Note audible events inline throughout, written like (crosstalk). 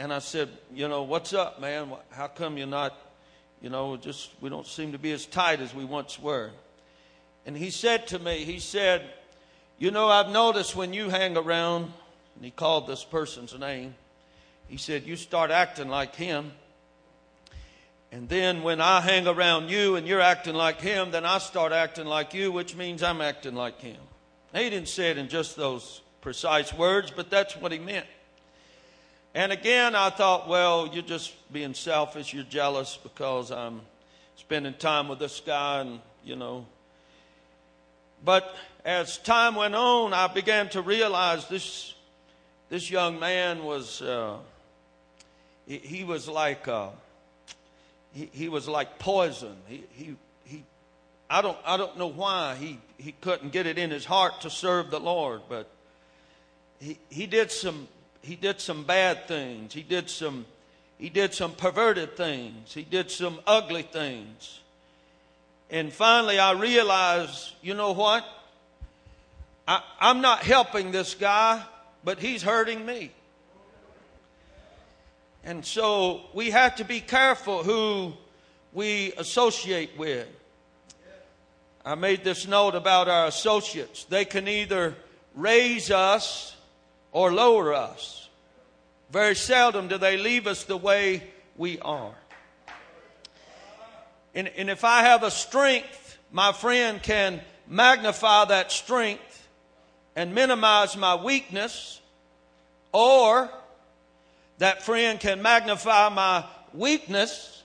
And I said, You know, what's up, man? How come you're not, you know, just, we don't seem to be as tight as we once were. And he said to me, He said, You know, I've noticed when you hang around, and he called this person's name, he said, You start acting like him. And then when I hang around you and you're acting like him, then I start acting like you, which means I'm acting like him. He didn't say it in just those precise words, but that's what he meant. And again, I thought, well, you're just being selfish. You're jealous because I'm spending time with this guy, and, you know. But as time went on, I began to realize this, this young man was, uh, he, he, was like, uh, he, he was like poison. He, he, he, I don't, I don't know why he, he couldn't get it in his heart to serve the Lord, but he, he did some, he did some bad things. He did some, he did some perverted things. He did some ugly things. And finally I realized, you know what? I, I'm not helping this guy, but he's hurting me. And so we have to be careful who we associate with. I made this note about our associates. They can either raise us or lower us. Very seldom do they leave us the way we are. And, and if I have a strength, my friend can magnify that strength and minimize my weakness, or that friend can magnify my weakness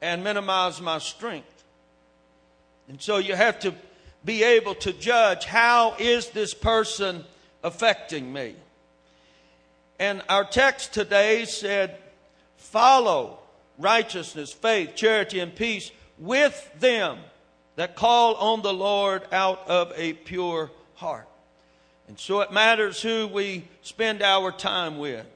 and minimize my strength. And so you have to be able to judge how is this person affecting me? And our text today said, follow righteousness, faith, charity, and peace with them that call on the Lord out of a pure heart. And so it matters who we spend our time with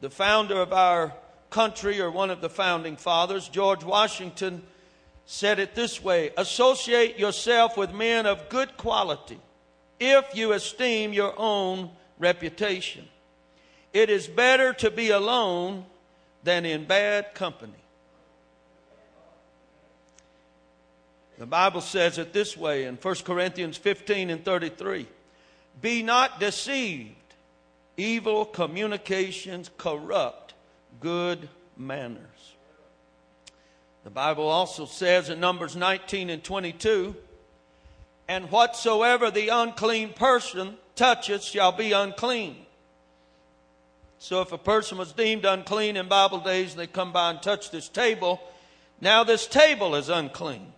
the founder of our country, or one of the founding fathers, George Washington, said it this way Associate yourself with men of good quality if you esteem your own reputation. It is better to be alone than in bad company. The Bible says it this way in 1 Corinthians 15 and 33 Be not deceived. Evil communications corrupt good manners. The Bible also says in Numbers 19 and 22, and whatsoever the unclean person toucheth shall be unclean. So if a person was deemed unclean in Bible days and they come by and touch this table, now this table is unclean.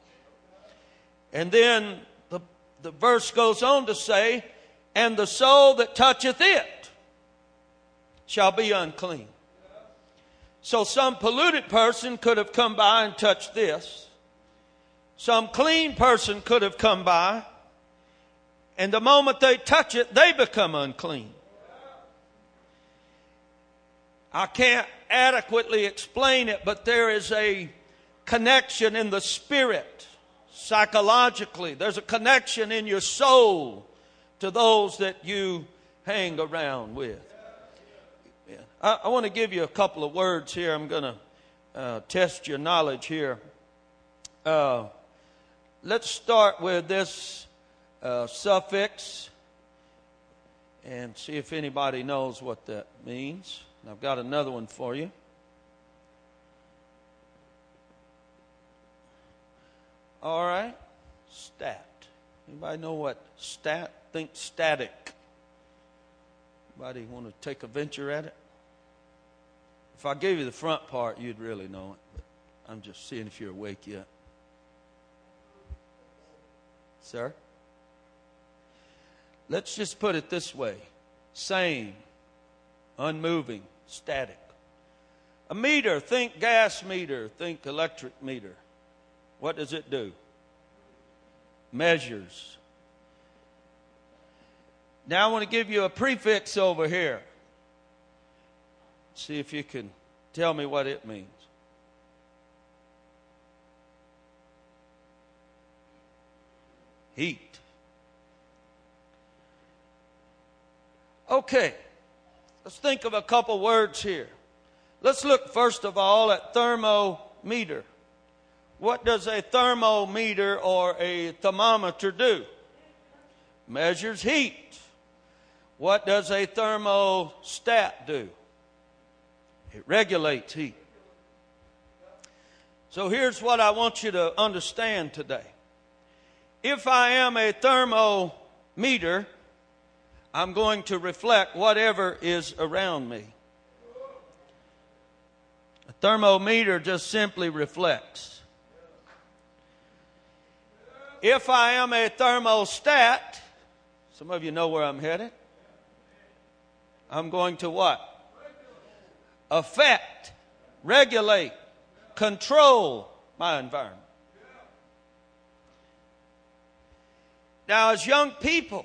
And then the, the verse goes on to say, and the soul that toucheth it shall be unclean. So some polluted person could have come by and touched this. Some clean person could have come by, and the moment they touch it, they become unclean. I can't adequately explain it, but there is a connection in the spirit, psychologically. There's a connection in your soul to those that you hang around with. I, I want to give you a couple of words here. I'm going to uh, test your knowledge here. Uh, let's start with this uh, suffix and see if anybody knows what that means. I've got another one for you. All right, stat. Anybody know what stat? Think static. Anybody want to take a venture at it? If I gave you the front part, you'd really know it. But I'm just seeing if you're awake yet. Sir? Let's just put it this way same, unmoving, static. A meter, think gas meter, think electric meter. What does it do? Measures. Now I want to give you a prefix over here. See if you can tell me what it means. Heat. Okay, let's think of a couple words here. Let's look first of all at thermometer. What does a thermometer or a thermometer do? Measures heat. What does a thermostat do? It regulates heat. So here's what I want you to understand today. If I am a thermometer, I'm going to reflect whatever is around me. A thermometer just simply reflects. If I am a thermostat, some of you know where I'm headed. I'm going to what? Affect, regulate, control my environment. Now, as young people,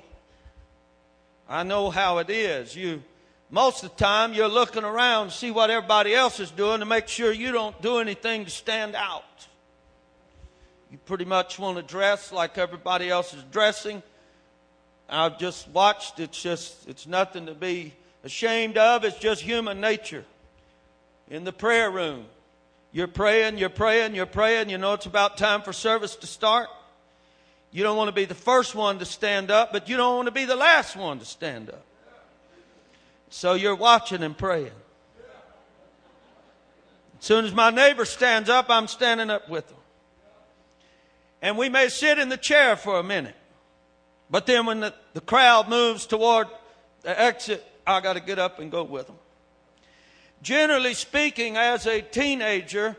I know how it is. You, most of the time, you're looking around to see what everybody else is doing to make sure you don't do anything to stand out. You pretty much want to dress like everybody else is dressing. I've just watched. It's just, it's nothing to be ashamed of. It's just human nature. In the prayer room, you're praying, you're praying, you're praying. You know it's about time for service to start. You don't want to be the first one to stand up, but you don't want to be the last one to stand up. So you're watching and praying. As soon as my neighbor stands up, I'm standing up with them. And we may sit in the chair for a minute. But then when the, the crowd moves toward the exit, I got to get up and go with them. Generally speaking, as a teenager,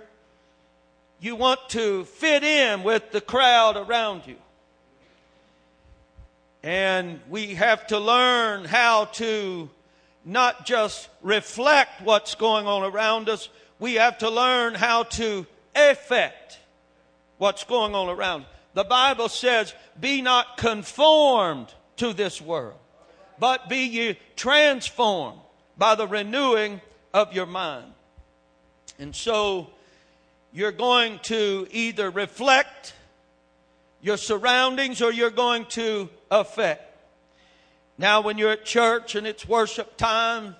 you want to fit in with the crowd around you. And we have to learn how to not just reflect what's going on around us, we have to learn how to affect what's going on around. The Bible says, be not conformed to this world, but be ye transformed by the renewing of your mind. And so you're going to either reflect your surroundings or you're going to affect. Now, when you're at church and it's worship time,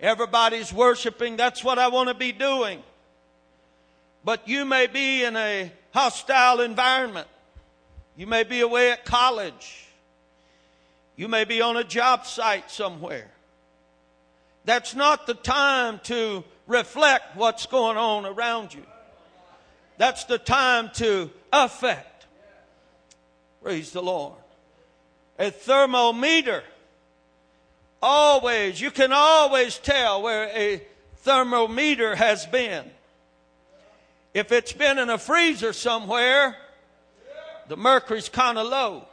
everybody's worshiping, that's what I want to be doing. But you may be in a hostile environment. You may be away at college. You may be on a job site somewhere. That's not the time to reflect what's going on around you. That's the time to affect. Praise the Lord. A thermometer. Always, you can always tell where a thermometer has been. If it's been in a freezer somewhere, the mercury's kind of low.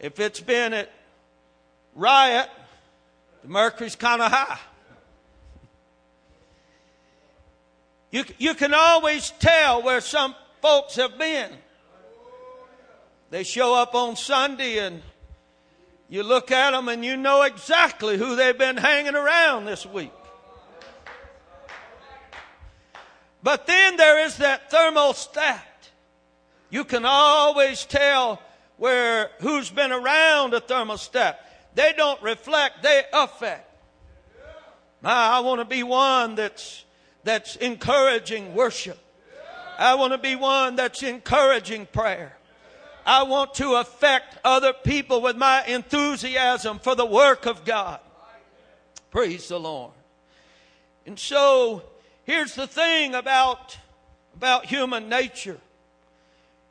If it's been at riot, the mercury's kind of high. You, you can always tell where some folks have been. They show up on Sunday and you look at them and you know exactly who they've been hanging around this week. But then there is that thermostat. You can always tell where who's been around a thermostat. They don't reflect, they affect. I want to be one that's that's encouraging worship. I want to be one that's encouraging prayer. I want to affect other people with my enthusiasm for the work of God. Praise the Lord. And so here's the thing about, about human nature.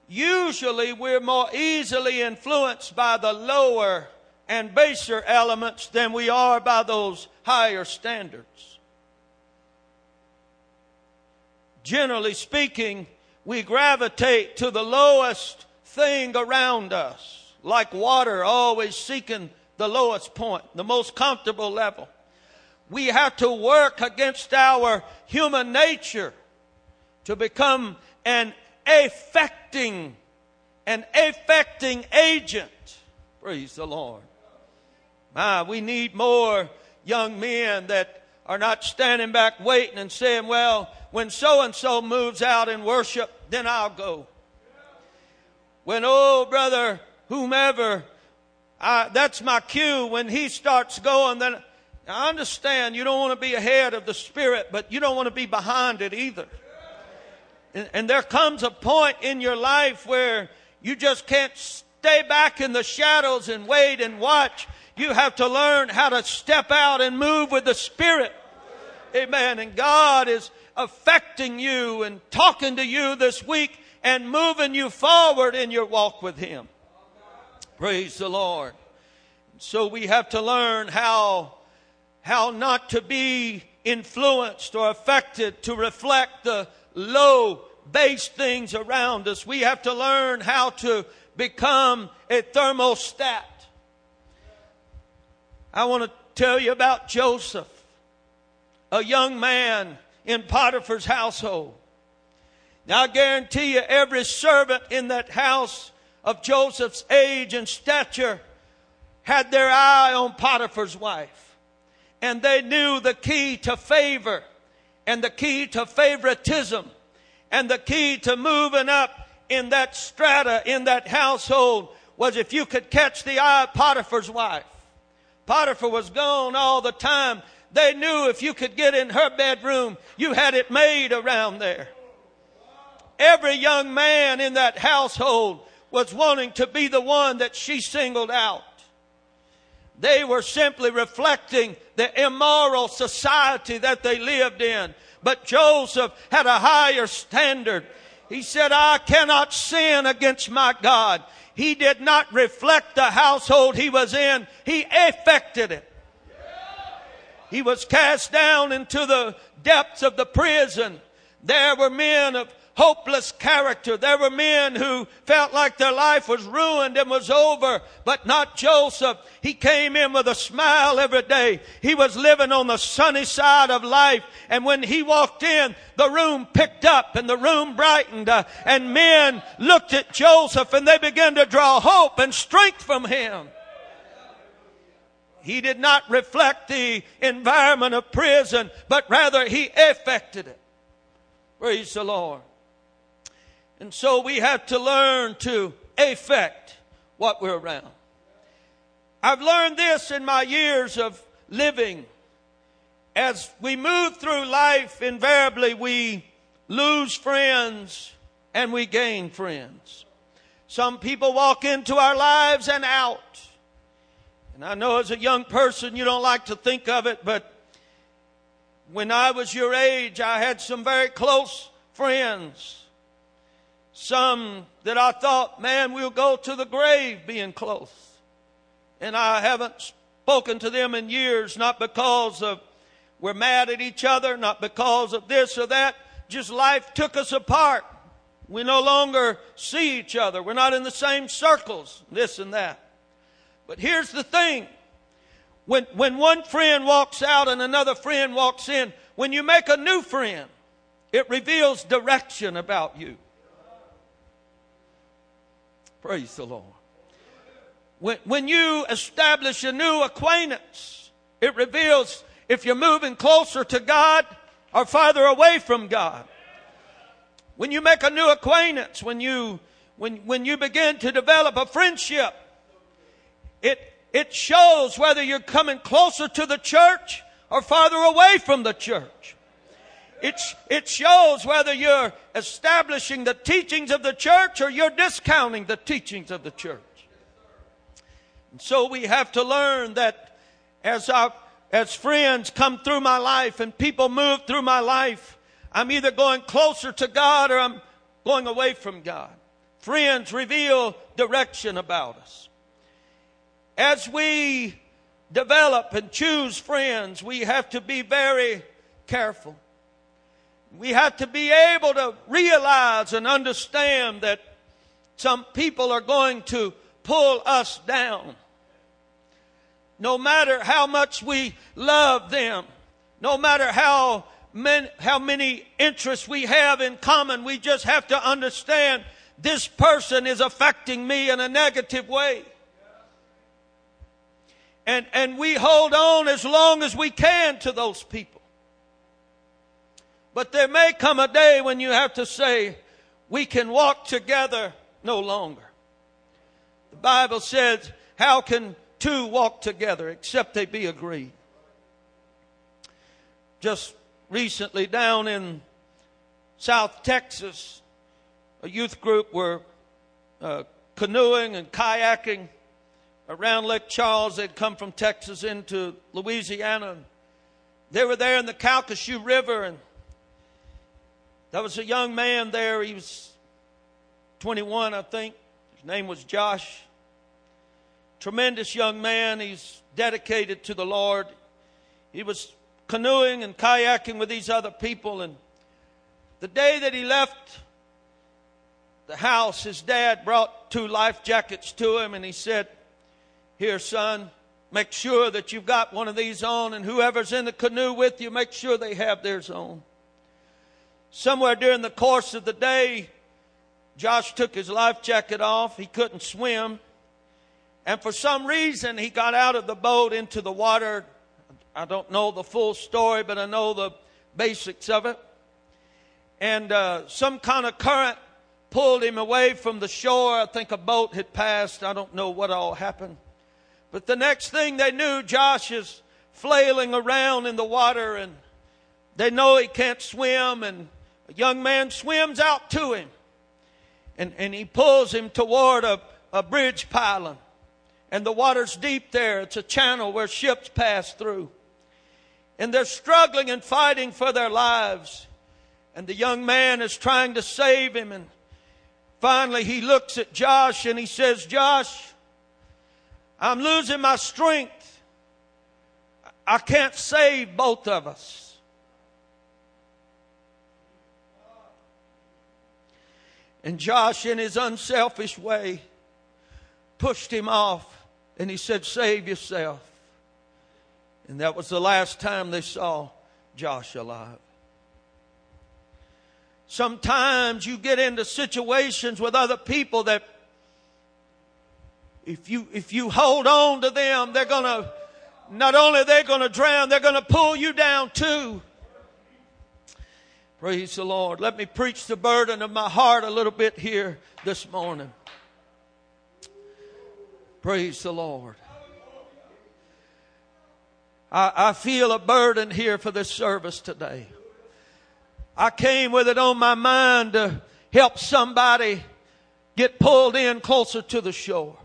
Usually we're more easily influenced by the lower and baser elements than we are by those higher standards. Generally speaking, we gravitate to the lowest thing around us, like water, always seeking the lowest point, the most comfortable level. We have to work against our human nature to become an affecting, an affecting agent. Praise the Lord. Ah, we need more young men that are not standing back waiting and saying, well, when so and so moves out in worship, then I'll go. When, oh, brother, whomever, I, that's my cue. When he starts going, then I understand you don't want to be ahead of the Spirit, but you don't want to be behind it either. And, and there comes a point in your life where you just can't stay back in the shadows and wait and watch. You have to learn how to step out and move with the Spirit. Amen. And God is affecting you and talking to you this week and moving you forward in your walk with Him. Praise the Lord. So we have to learn how, how not to be influenced or affected to reflect the low base things around us. We have to learn how to become a thermostat. I want to tell you about Joseph, a young man in Potiphar's household. Now I guarantee you every servant in that house of Joseph's age and stature had their eye on Potiphar's wife. And they knew the key to favor and the key to favoritism and the key to moving up in that strata, in that household was if you could catch the eye of Potiphar's wife. Potiphar was gone all the time. They knew if you could get in her bedroom, you had it made around there. Every young man in that household was wanting to be the one that she singled out. They were simply reflecting the immoral society that they lived in. But Joseph had a higher standard. He said, I cannot sin against my God. He did not reflect the household he was in. He affected it. He was cast down into the depths of the prison. There were men of hopeless character. There were men who felt like their life was ruined and was over, but not Joseph. He came in with a smile every day. He was living on the sunny side of life. And when he walked in, the room picked up and the room brightened. Uh, and men looked at Joseph and they began to draw hope and strength from him. He did not reflect the environment of prison, but rather he affected it. Praise the Lord. And so we have to learn to affect what we're around. I've learned this in my years of living. As we move through life, invariably we lose friends and we gain friends. Some people walk into our lives and out. And I know as a young person you don't like to think of it, but when I was your age, I had some very close friends some that I thought, man, we'll go to the grave being close. And I haven't spoken to them in years, not because of we're mad at each other, not because of this or that. Just life took us apart. We no longer see each other. We're not in the same circles, this and that. But here's the thing. When, when one friend walks out and another friend walks in, when you make a new friend, it reveals direction about you. Praise the Lord. When, when you establish a new acquaintance, it reveals if you're moving closer to God or farther away from God. When you make a new acquaintance, when you, when, when you begin to develop a friendship, it, it shows whether you're coming closer to the church or farther away from the church. It, it shows whether you're establishing the teachings of the church or you're discounting the teachings of the church. And so we have to learn that as as friends come through my life and people move through my life, I'm either going closer to God or I'm going away from God. Friends reveal direction about us. As we develop and choose friends, we have to be very careful. We have to be able to realize and understand that some people are going to pull us down. No matter how much we love them, no matter how many, how many interests we have in common, we just have to understand this person is affecting me in a negative way. And, and we hold on as long as we can to those people. But there may come a day when you have to say, we can walk together no longer. The Bible says, how can two walk together except they be agreed? just recently down in South Texas, a youth group were uh, canoeing and kayaking around Lake Charles. They'd come from Texas into Louisiana. They were there in the Calcasieu River, and there was a young man there. He was 21, I think. His name was Josh. Tremendous young man. He's dedicated to the Lord. He was canoeing and kayaking with these other people, and the day that he left the house, his dad brought two life jackets to him and he said, Here, son, make sure that you've got one of these on, and whoever's in the canoe with you, make sure they have theirs on. Somewhere during the course of the day, Josh took his life jacket off. He couldn't swim. And for some reason, he got out of the boat into the water. I don't know the full story, but I know the basics of it and uh, some kind of current pulled him away from the shore. I think a boat had passed. I don't know what all happened. But the next thing they knew, Josh is flailing around in the water and they know he can't swim and a young man swims out to him and, and he pulls him toward a, a bridge pylon and the water's deep there. It's a channel where ships pass through. And they're struggling and fighting for their lives. And the young man is trying to save him. And finally, he looks at Josh and he says, Josh, I'm losing my strength. I can't save both of us. And Josh, in his unselfish way, pushed him off and he said, Save yourself. And that was the last time they saw Josh alive. Sometimes you get into situations with other people that if you, if you hold on to them, they're gonna, not only they're gonna drown, they're gonna pull you down too. Praise the Lord. Let me preach the burden of my heart a little bit here this morning. Praise the Lord. I, I feel a burden here for this service today. I came with it on my mind to help somebody get pulled in closer to the shore.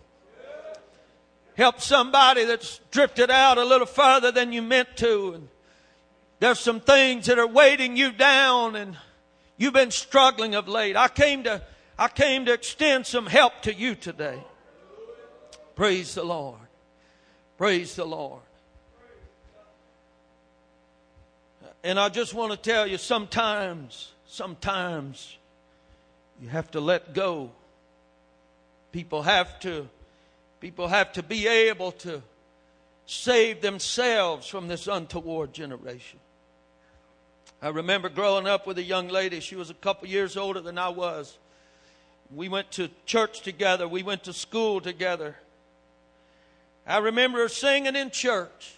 Help somebody that's drifted out a little further than you meant to. And there's some things that are weighting you down and you've been struggling of late. I came to, I came to extend some help to you today. Praise the Lord. Praise the Lord. And I just want to tell you sometimes, sometimes you have to let go. People have to, people have to be able to save themselves from this untoward generation. I remember growing up with a young lady. She was a couple years older than I was. We went to church together. We went to school together. I remember her singing in church.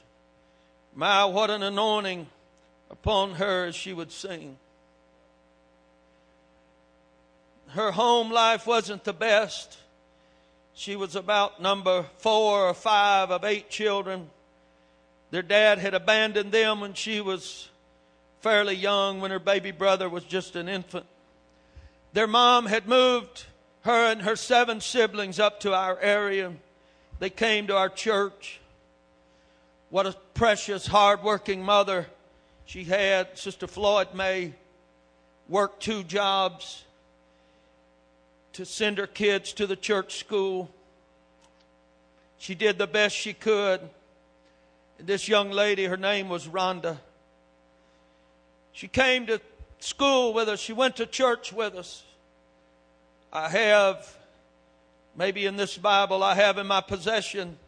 My, what an anointing upon her as she would sing. Her home life wasn't the best. She was about number four or five of eight children. Their dad had abandoned them when she was fairly young, when her baby brother was just an infant. Their mom had moved her and her seven siblings up to our area. They came to our church. What a precious, hardworking mother she had. Sister Floyd May worked two jobs to send her kids to the church school. She did the best she could. This young lady, her name was Rhonda. She came to school with us. She went to church with us. I have, maybe in this Bible, I have in my possession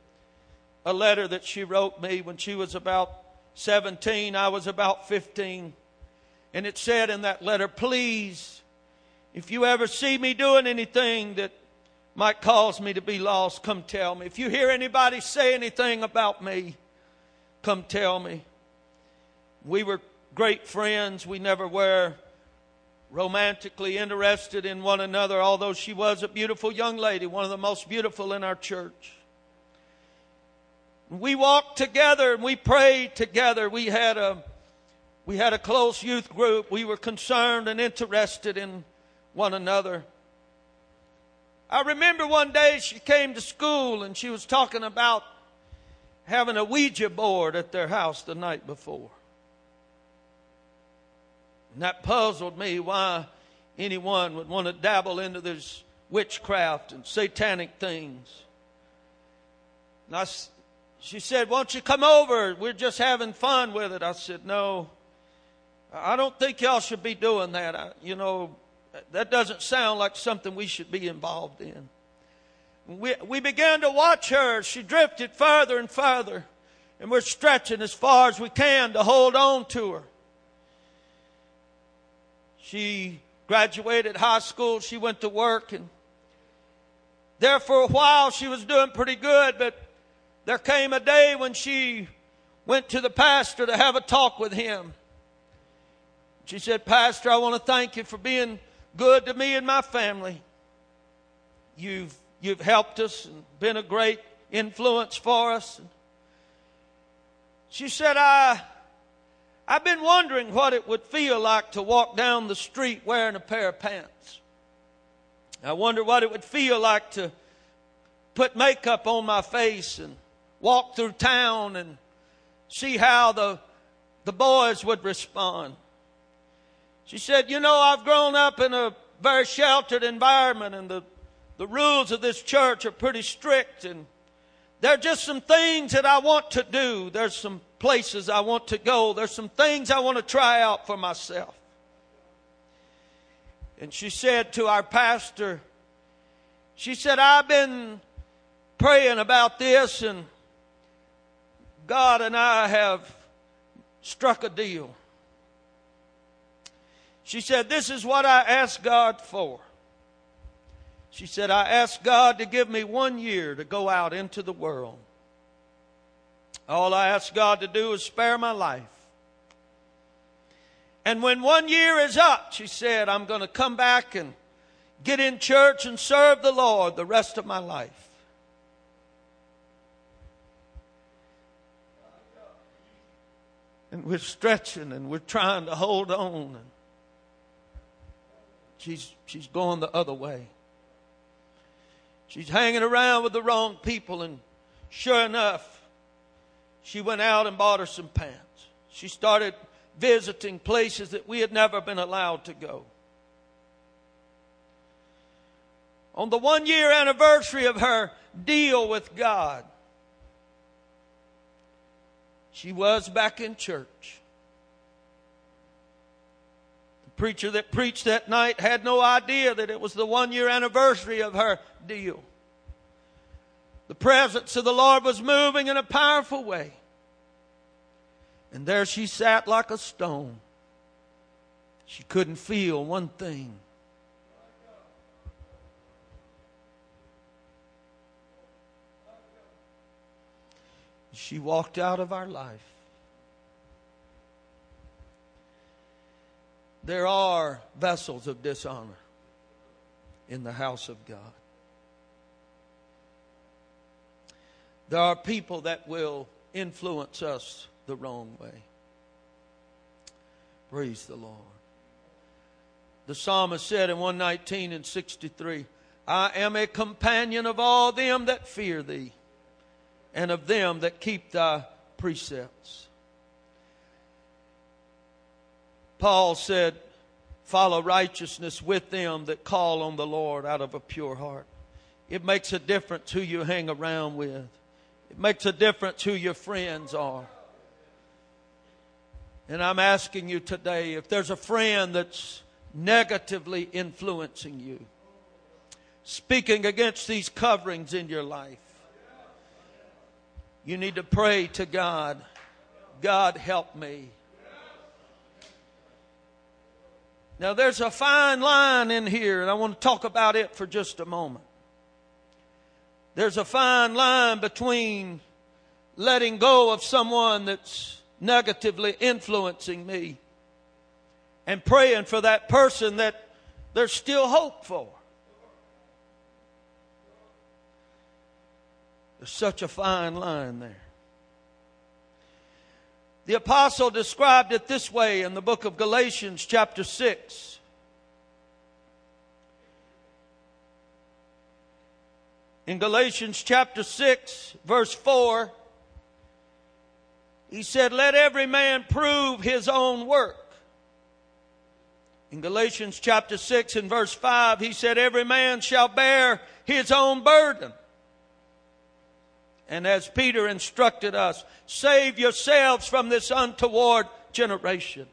a letter that she wrote me when she was about 17, I was about 15. And it said in that letter, please, if you ever see me doing anything that might cause me to be lost, come tell me. If you hear anybody say anything about me, come tell me. We were great friends. We never were romantically interested in one another, although she was a beautiful young lady, one of the most beautiful in our church. We walked together and we prayed together. We had a, We had a close youth group. We were concerned and interested in one another. I remember one day she came to school and she was talking about having a Ouija board at their house the night before. And that puzzled me why anyone would want to dabble into this witchcraft and satanic things. And I, she said, Won't you come over? We're just having fun with it. I said, No, I don't think y'all should be doing that. I, you know, that doesn't sound like something we should be involved in. We, we began to watch her. She drifted further and further. And we're stretching as far as we can to hold on to her. She graduated high school. She went to work. And there for a while, she was doing pretty good. But there came a day when she went to the pastor to have a talk with him. She said, Pastor, I want to thank you for being good to me and my family. You've, you've helped us and been a great influence for us. She said, I, I've been wondering what it would feel like to walk down the street wearing a pair of pants. I wonder what it would feel like to put makeup on my face and walk through town and see how the, the boys would respond. She said, You know, I've grown up in a very sheltered environment, and the, the rules of this church are pretty strict. And there are just some things that I want to do. There's some places I want to go. There's some things I want to try out for myself. And she said to our pastor, She said, I've been praying about this, and God and I have struck a deal. She said, This is what I asked God for. She said, I asked God to give me one year to go out into the world. All I asked God to do is spare my life. And when one year is up, she said, I'm going to come back and get in church and serve the Lord the rest of my life. And we're stretching and we're trying to hold on. She's, she's going the other way. She's hanging around with the wrong people, and sure enough, she went out and bought her some pants. She started visiting places that we had never been allowed to go. On the one year anniversary of her deal with God, she was back in church The preacher that preached that night had no idea that it was the one year anniversary of her deal. The presence of the Lord was moving in a powerful way. And there she sat like a stone. She couldn't feel one thing. She walked out of our life. There are vessels of dishonor in the house of God. There are people that will influence us the wrong way. Praise the Lord. The psalmist said in 119 and 63 I am a companion of all them that fear thee, and of them that keep thy precepts. Paul said, Follow righteousness with them that call on the Lord out of a pure heart. It makes a difference who you hang around with, it makes a difference who your friends are. And I'm asking you today if there's a friend that's negatively influencing you, speaking against these coverings in your life, you need to pray to God God, help me. Now, there's a fine line in here, and I want to talk about it for just a moment. There's a fine line between letting go of someone that's negatively influencing me and praying for that person that there's still hope for. There's such a fine line there. The apostle described it this way in the book of Galatians, chapter 6. In Galatians chapter 6, verse 4, he said, Let every man prove his own work. In Galatians chapter 6 and verse 5, he said, Every man shall bear his own burden. And as Peter instructed us, save yourselves from this untoward generation.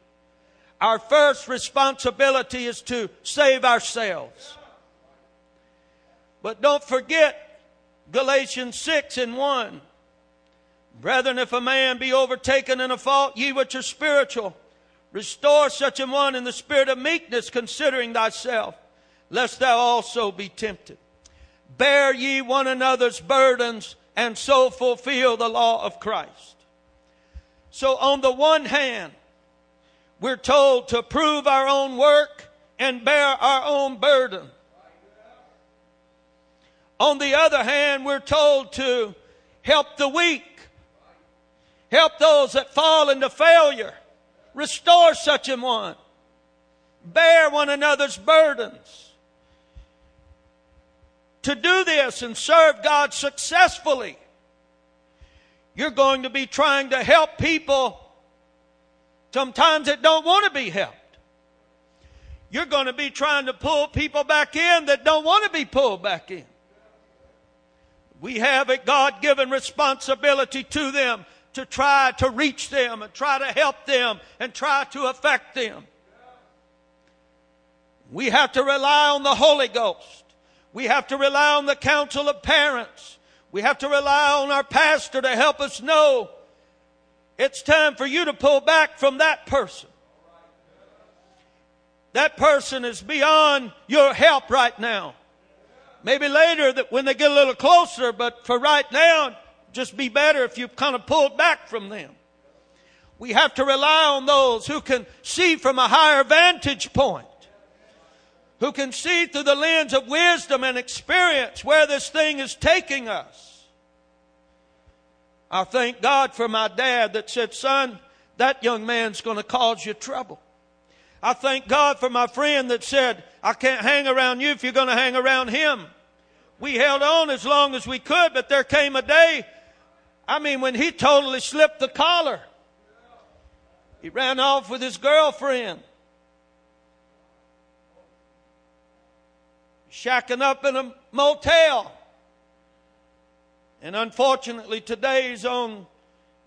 Our first responsibility is to save ourselves. But don't forget Galatians 6 and 1. Brethren, if a man be overtaken in a fault, ye which are spiritual, restore such an one in the spirit of meekness, considering thyself, lest thou also be tempted. Bear ye one another's burdens, and so fulfill the law of Christ. So on the one hand, we're told to prove our own work and bear our own burden. On the other hand, we're told to help the weak, help those that fall into failure, restore such a one, bear one another's burdens to do this and serve God successfully, you're going to be trying to help people sometimes that don't want to be helped. You're going to be trying to pull people back in that don't want to be pulled back in. We have a God given responsibility to them to try to reach them and try to help them and try to affect them. We have to rely on the Holy Ghost. We have to rely on the counsel of parents. We have to rely on our pastor to help us know it's time for you to pull back from that person. That person is beyond your help right now. Maybe later that when they get a little closer, but for right now, just be better if you've kind of pulled back from them. We have to rely on those who can see from a higher vantage point who can see through the lens of wisdom and experience where this thing is taking us. I thank God for my dad that said, son, that young man's going to cause you trouble. I thank God for my friend that said, I can't hang around you if you're going to hang around him. We held on as long as we could, but there came a day, I mean, when he totally slipped the collar. He ran off with his girlfriend. shacking up in a motel. And unfortunately, today's on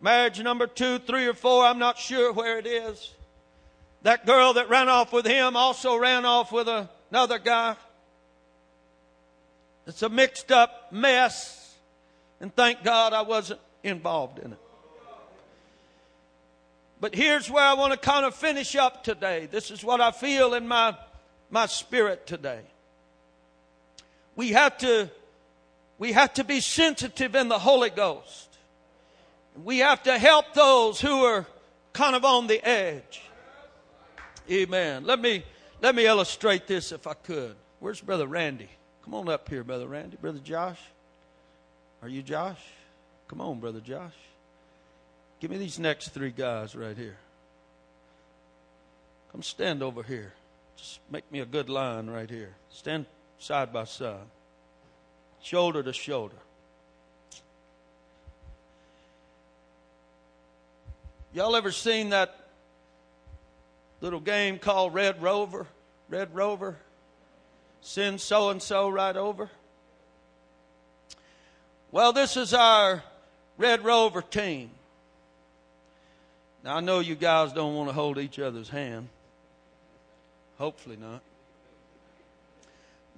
marriage number two, three, or four. I'm not sure where it is. That girl that ran off with him also ran off with another guy. It's a mixed up mess. And thank God I wasn't involved in it. But here's where I want to kind of finish up today. This is what I feel in my, my spirit today we have to we have to be sensitive in the Holy Ghost. We have to help those who are kind of on the edge. Amen. Let me let me illustrate this if I could. Where's Brother Randy? Come on up here, Brother Randy. Brother Josh. Are you Josh? Come on, Brother Josh. Give me these next three guys right here. Come stand over here. Just make me a good line right here. Stand side by side, shoulder to shoulder. Y'all ever seen that little game called Red Rover? Red Rover? Send so and so right over? Well, this is our Red Rover team. Now, I know you guys don't want to hold each other's hand. Hopefully not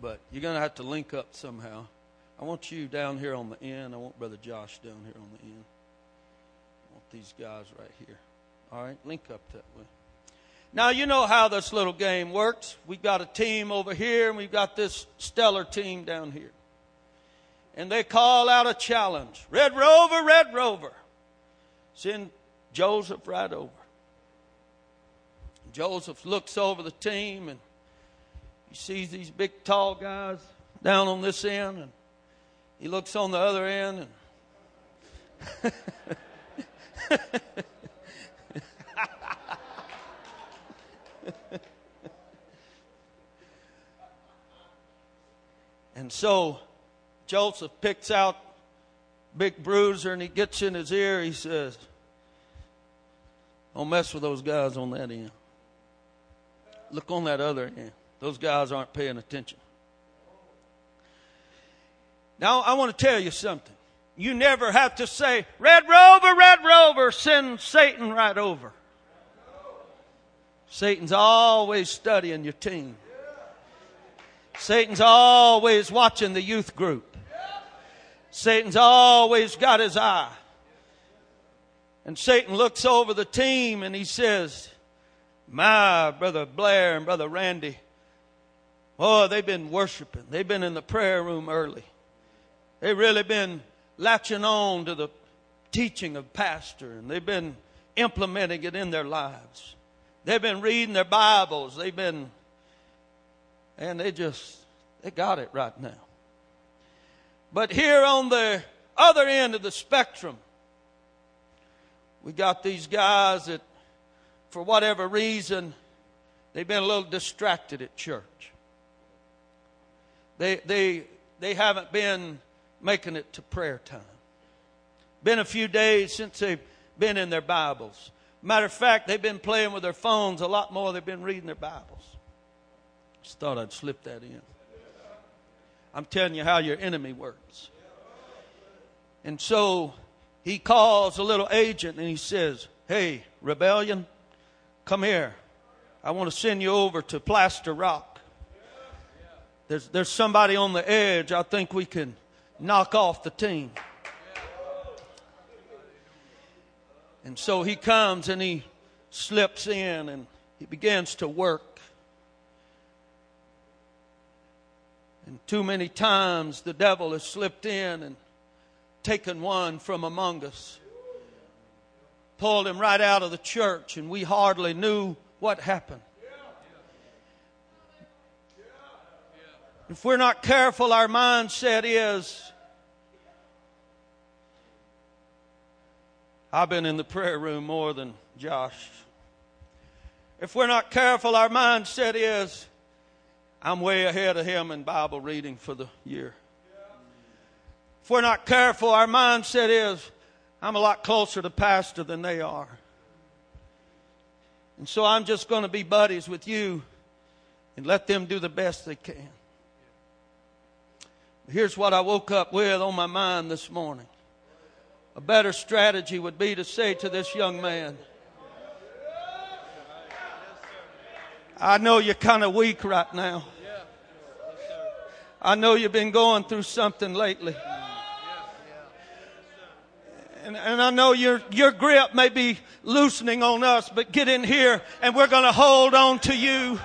but you're going to have to link up somehow. I want you down here on the end. I want Brother Josh down here on the end. I want these guys right here. All right, link up that way. Now, you know how this little game works. We've got a team over here, and we've got this stellar team down here. And they call out a challenge Red Rover, Red Rover. Send Joseph right over. Joseph looks over the team and he sees these big, tall guys down on this end, and he looks on the other end, and (laughs) (laughs) and so Joseph picks out big bruiser and he gets in his ear. He says, Don't mess with those guys on that end. Look on that other end. Those guys aren't paying attention. Now, I want to tell you something. You never have to say, Red Rover, Red Rover, send Satan right over. Satan's always studying your team. Satan's always watching the youth group. Satan's always got his eye. And Satan looks over the team and he says, My brother Blair and brother Randy, oh, they've been worshiping. They've been in the prayer room early. They've really been latching on to the teaching of pastor and they've been implementing it in their lives. They've been reading their Bibles. They've been, and they just, they got it right now. But here on the other end of the spectrum, we got these guys that, for whatever reason, they've been a little distracted at church. They, they, they haven't been making it to prayer time. Been a few days since they've been in their Bibles. Matter of fact, they've been playing with their phones a lot more. They've been reading their Bibles. Just thought I'd slip that in. I'm telling you how your enemy works. And so he calls a little agent and he says, Hey, rebellion, come here. I want to send you over to Plaster Rock. There's, there's somebody on the edge I think we can knock off the team. And so he comes and he slips in and he begins to work. And too many times the devil has slipped in and taken one from among us, pulled him right out of the church, and we hardly knew what happened. If we're not careful, our mindset is I've been in the prayer room more than Josh. If we're not careful, our mindset is I'm way ahead of him in Bible reading for the year. If we're not careful, our mindset is I'm a lot closer to pastor than they are. And so I'm just going to be buddies with you and let them do the best they can. Here's what I woke up with on my mind this morning. A better strategy would be to say to this young man, I know you're kind of weak right now. I know you've been going through something lately. And, and, I know your, your grip may be loosening on us, but get in here and we're going to hold on to you.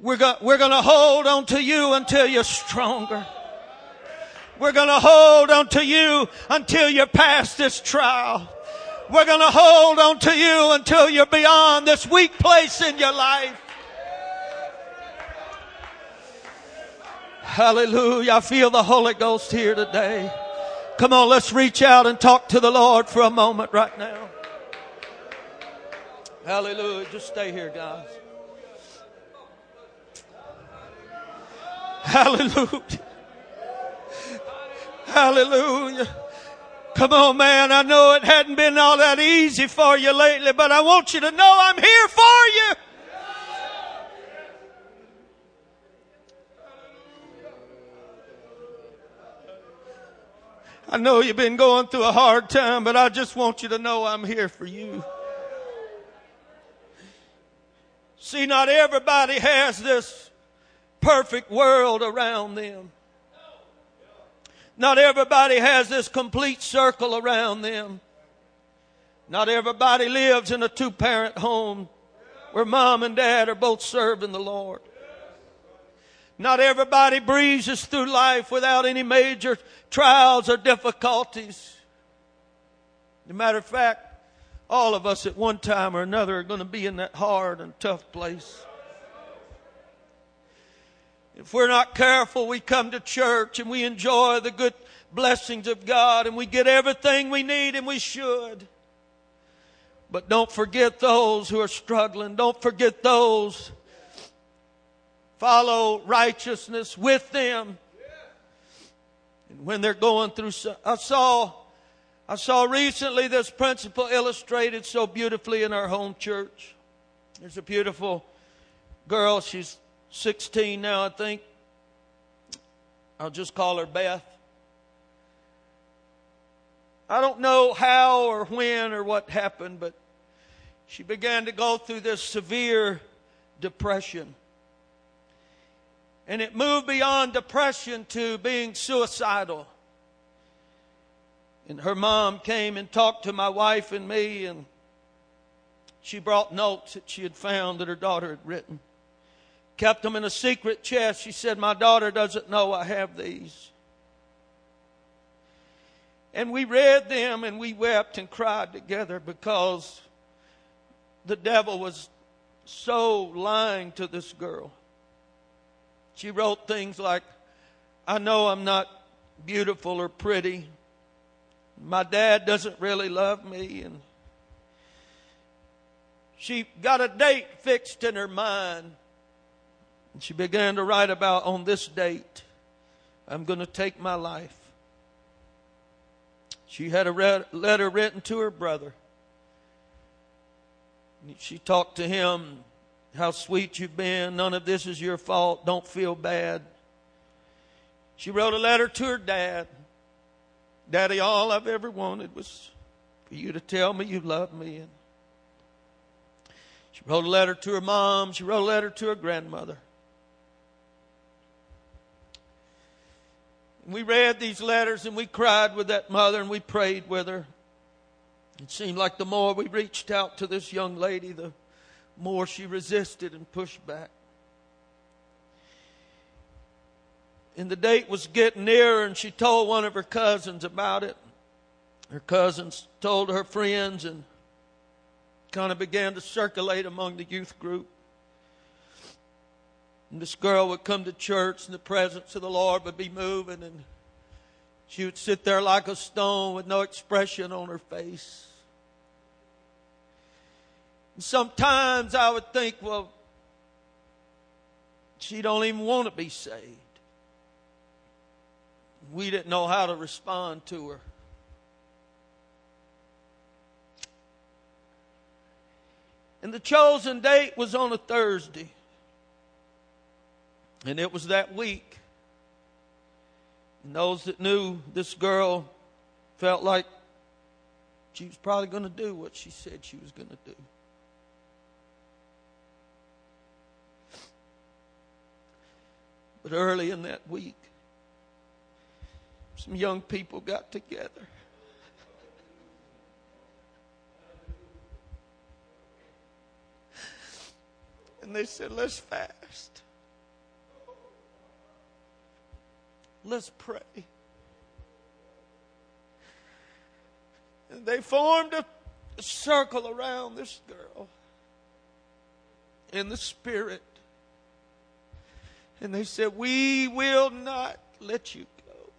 We're going we're going to hold on to you until you're stronger. We're going to hold on to you until you're past this trial. We're going to hold on to you until you're beyond this weak place in your life. Hallelujah. I feel the Holy Ghost here today. Come on, let's reach out and talk to the Lord for a moment right now. Hallelujah. Just stay here, guys. Hallelujah. Hallelujah. Come on, man. I know it hadn't been all that easy for you lately, but I want you to know I'm here for you. I know you've been going through a hard time, but I just want you to know I'm here for you. See, not everybody has this perfect world around them. Not everybody has this complete circle around them. Not everybody lives in a two parent home where mom and dad are both serving the Lord. Not everybody breezes through life without any major trials or difficulties. As a matter of fact, all of us at one time or another are going to be in that hard and tough place. If we're not careful, we come to church and we enjoy the good blessings of God and we get everything we need and we should. But don't forget those who are struggling. Don't forget those. Follow righteousness with them. And when they're going through, I saw, I saw recently this principle illustrated so beautifully in our home church. There's a beautiful girl. She's 16 now, I think. I'll just call her Beth. I don't know how or when or what happened, but she began to go through this severe depression. And it moved beyond depression to being suicidal. And her mom came and talked to my wife and me, and she brought notes that she had found that her daughter had written. Kept them in a secret chest. She said, My daughter doesn't know I have these. And we read them and we wept and cried together because the devil was so lying to this girl. She wrote things like, I know I'm not beautiful or pretty. My dad doesn't really love me. And she got a date fixed in her mind. And she began to write about on this date, I'm going to take my life. She had a letter written to her brother. She talked to him, how sweet you've been. None of this is your fault. Don't feel bad. She wrote a letter to her dad. Daddy, all I've ever wanted was for you to tell me you love me. And she wrote a letter to her mom. She wrote a letter to her grandmother. We read these letters and we cried with that mother and we prayed with her. It seemed like the more we reached out to this young lady, the more she resisted and pushed back. And the date was getting nearer, and she told one of her cousins about it. Her cousins told her friends and kind of began to circulate among the youth group. And this girl would come to church and the presence of the Lord would be moving and she would sit there like a stone with no expression on her face. And sometimes I would think, well, she don't even want to be saved. We didn't know how to respond to her. And the chosen date was on a Thursday. And it was that week. And those that knew this girl felt like she was probably going to do what she said she was going to do. But early in that week, some young people got together. And they said, let's fast. Let's pray. And they formed a, circle around this girl in the spirit. And they said, We will not let you go.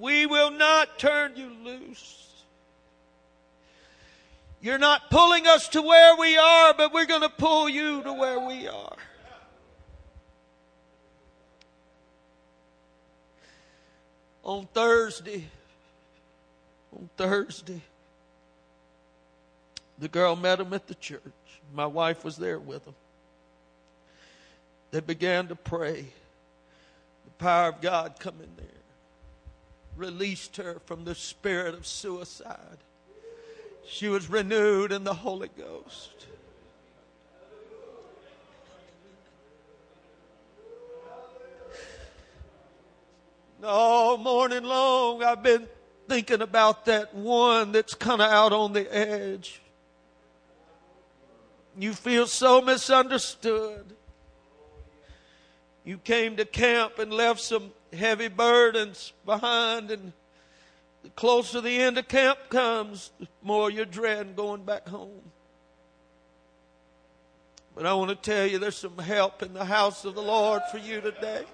We will not turn you loose. You're not pulling us to where we are, but we're going to pull you to where we are. On Thursday, on Thursday, the girl met him at the church. My wife was there with him. They began to pray. The power of God come in there. Released her from the spirit of suicide. She was renewed in the Holy Ghost. Morning long, I've been thinking about that one that's kind of out on the edge. You feel so misunderstood. You came to camp and left some heavy burdens behind, and the closer the end of camp comes, the more you're dreading going back home. But I want to tell you there's some help in the house of the Lord for you today.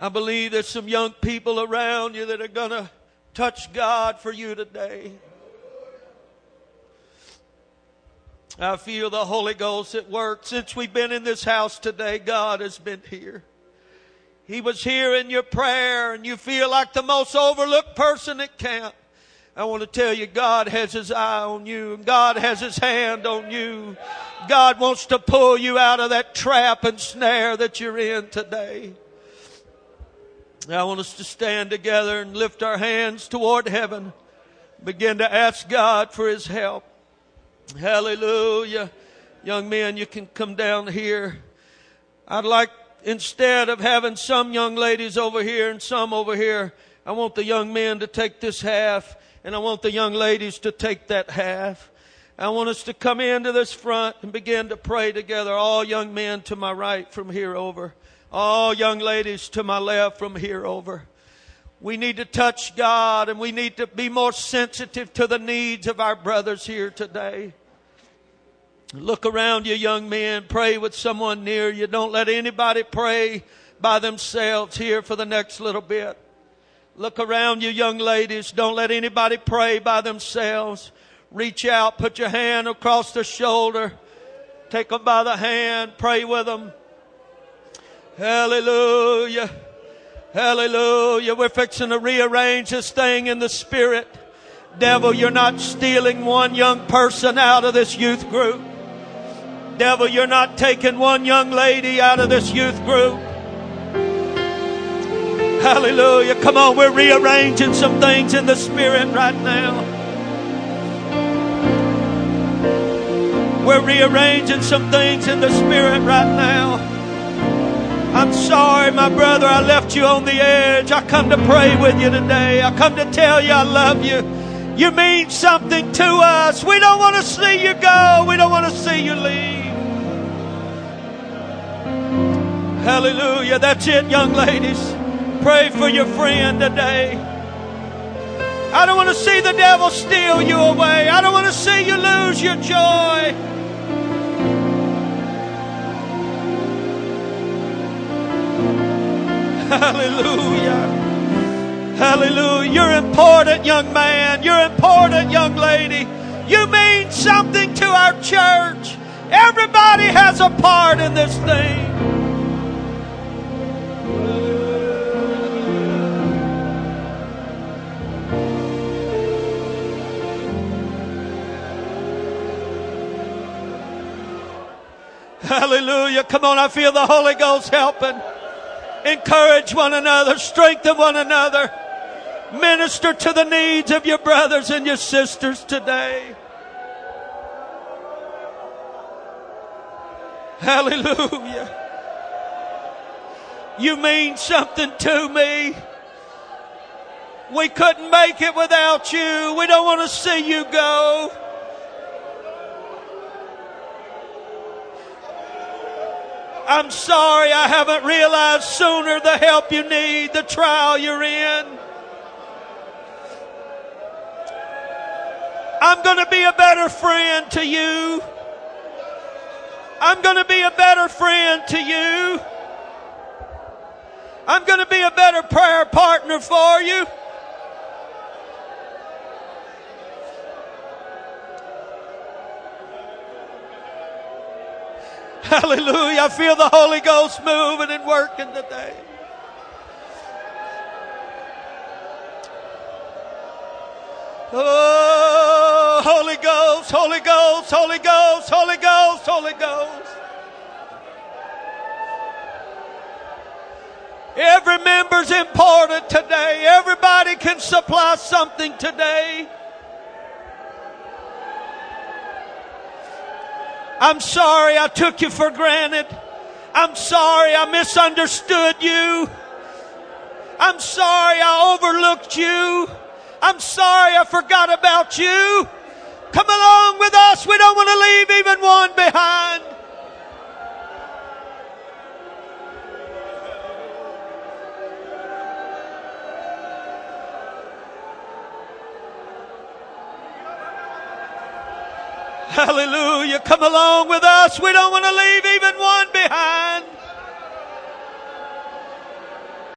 I believe there's some young people around you that are going to touch God for you today. I feel the Holy Ghost at work. Since we've been in this house today, God has been here. He was here in your prayer and you feel like the most overlooked person at camp. I want to tell you, God has His eye on you and God has His hand on you. God wants to pull you out of that trap and snare that you're in today. I want us to stand together and lift our hands toward heaven. Begin to ask God for His help. Hallelujah. Young men, you can come down here. I'd like, instead of having some young ladies over here and some over here, I want the young men to take this half and I want the young ladies to take that half. I want us to come into this front and begin to pray together. All young men to my right from here over. All young ladies to my left from here over. We need to touch God and we need to be more sensitive to the needs of our brothers here today. Look around you, young men. Pray with someone near you. Don't let anybody pray by themselves here for the next little bit. Look around you, young ladies. Don't let anybody pray by themselves. Reach out, put your hand across their shoulder. Take them by the hand. Pray with them. Hallelujah. Hallelujah. We're fixing to rearrange this thing in the spirit. Devil, you're not stealing one young person out of this youth group. Devil, you're not taking one young lady out of this youth group. Hallelujah. Come on, we're rearranging some things in the spirit right now. We're rearranging some things in the spirit right now. I'm sorry, my brother, I left you on the edge. I come to pray with you today. I come to tell you I love you. You mean something to us. We don't want to see you go. We don't want to see you leave. Hallelujah. That's it, young ladies. Pray for your friend today. I don't want to see the devil steal you away. I don't want to see you lose your joy. Hallelujah. Hallelujah. You're important, young man. You're important, young lady. You mean something to our church. Everybody has a part in this thing. Hallelujah. Come on, I feel the Holy Ghost helping. Encourage one another, strengthen one another. Minister to the needs of your brothers and your sisters today. Hallelujah. You mean something to me. We couldn't make it without you. We don't want to see you go. I'm sorry I haven't realized sooner the help you need, the trial you're in. I'm going to be a better friend to you. I'm going to be a better friend to you. I'm going to be a better prayer partner for you. (laughs) Hallelujah. I feel the Holy Ghost moving and working today. Oh, Holy Ghost, Holy Ghost, Holy Ghost, Holy Ghost, Holy Ghost. Every member's important today. Everybody can supply something today. I'm sorry I took you for granted. I'm sorry I misunderstood you. I'm sorry I overlooked you. I'm sorry I forgot about you. Come along with us. We don't want to leave even one behind. Hallelujah. Come along with us. We don't want to leave even one behind.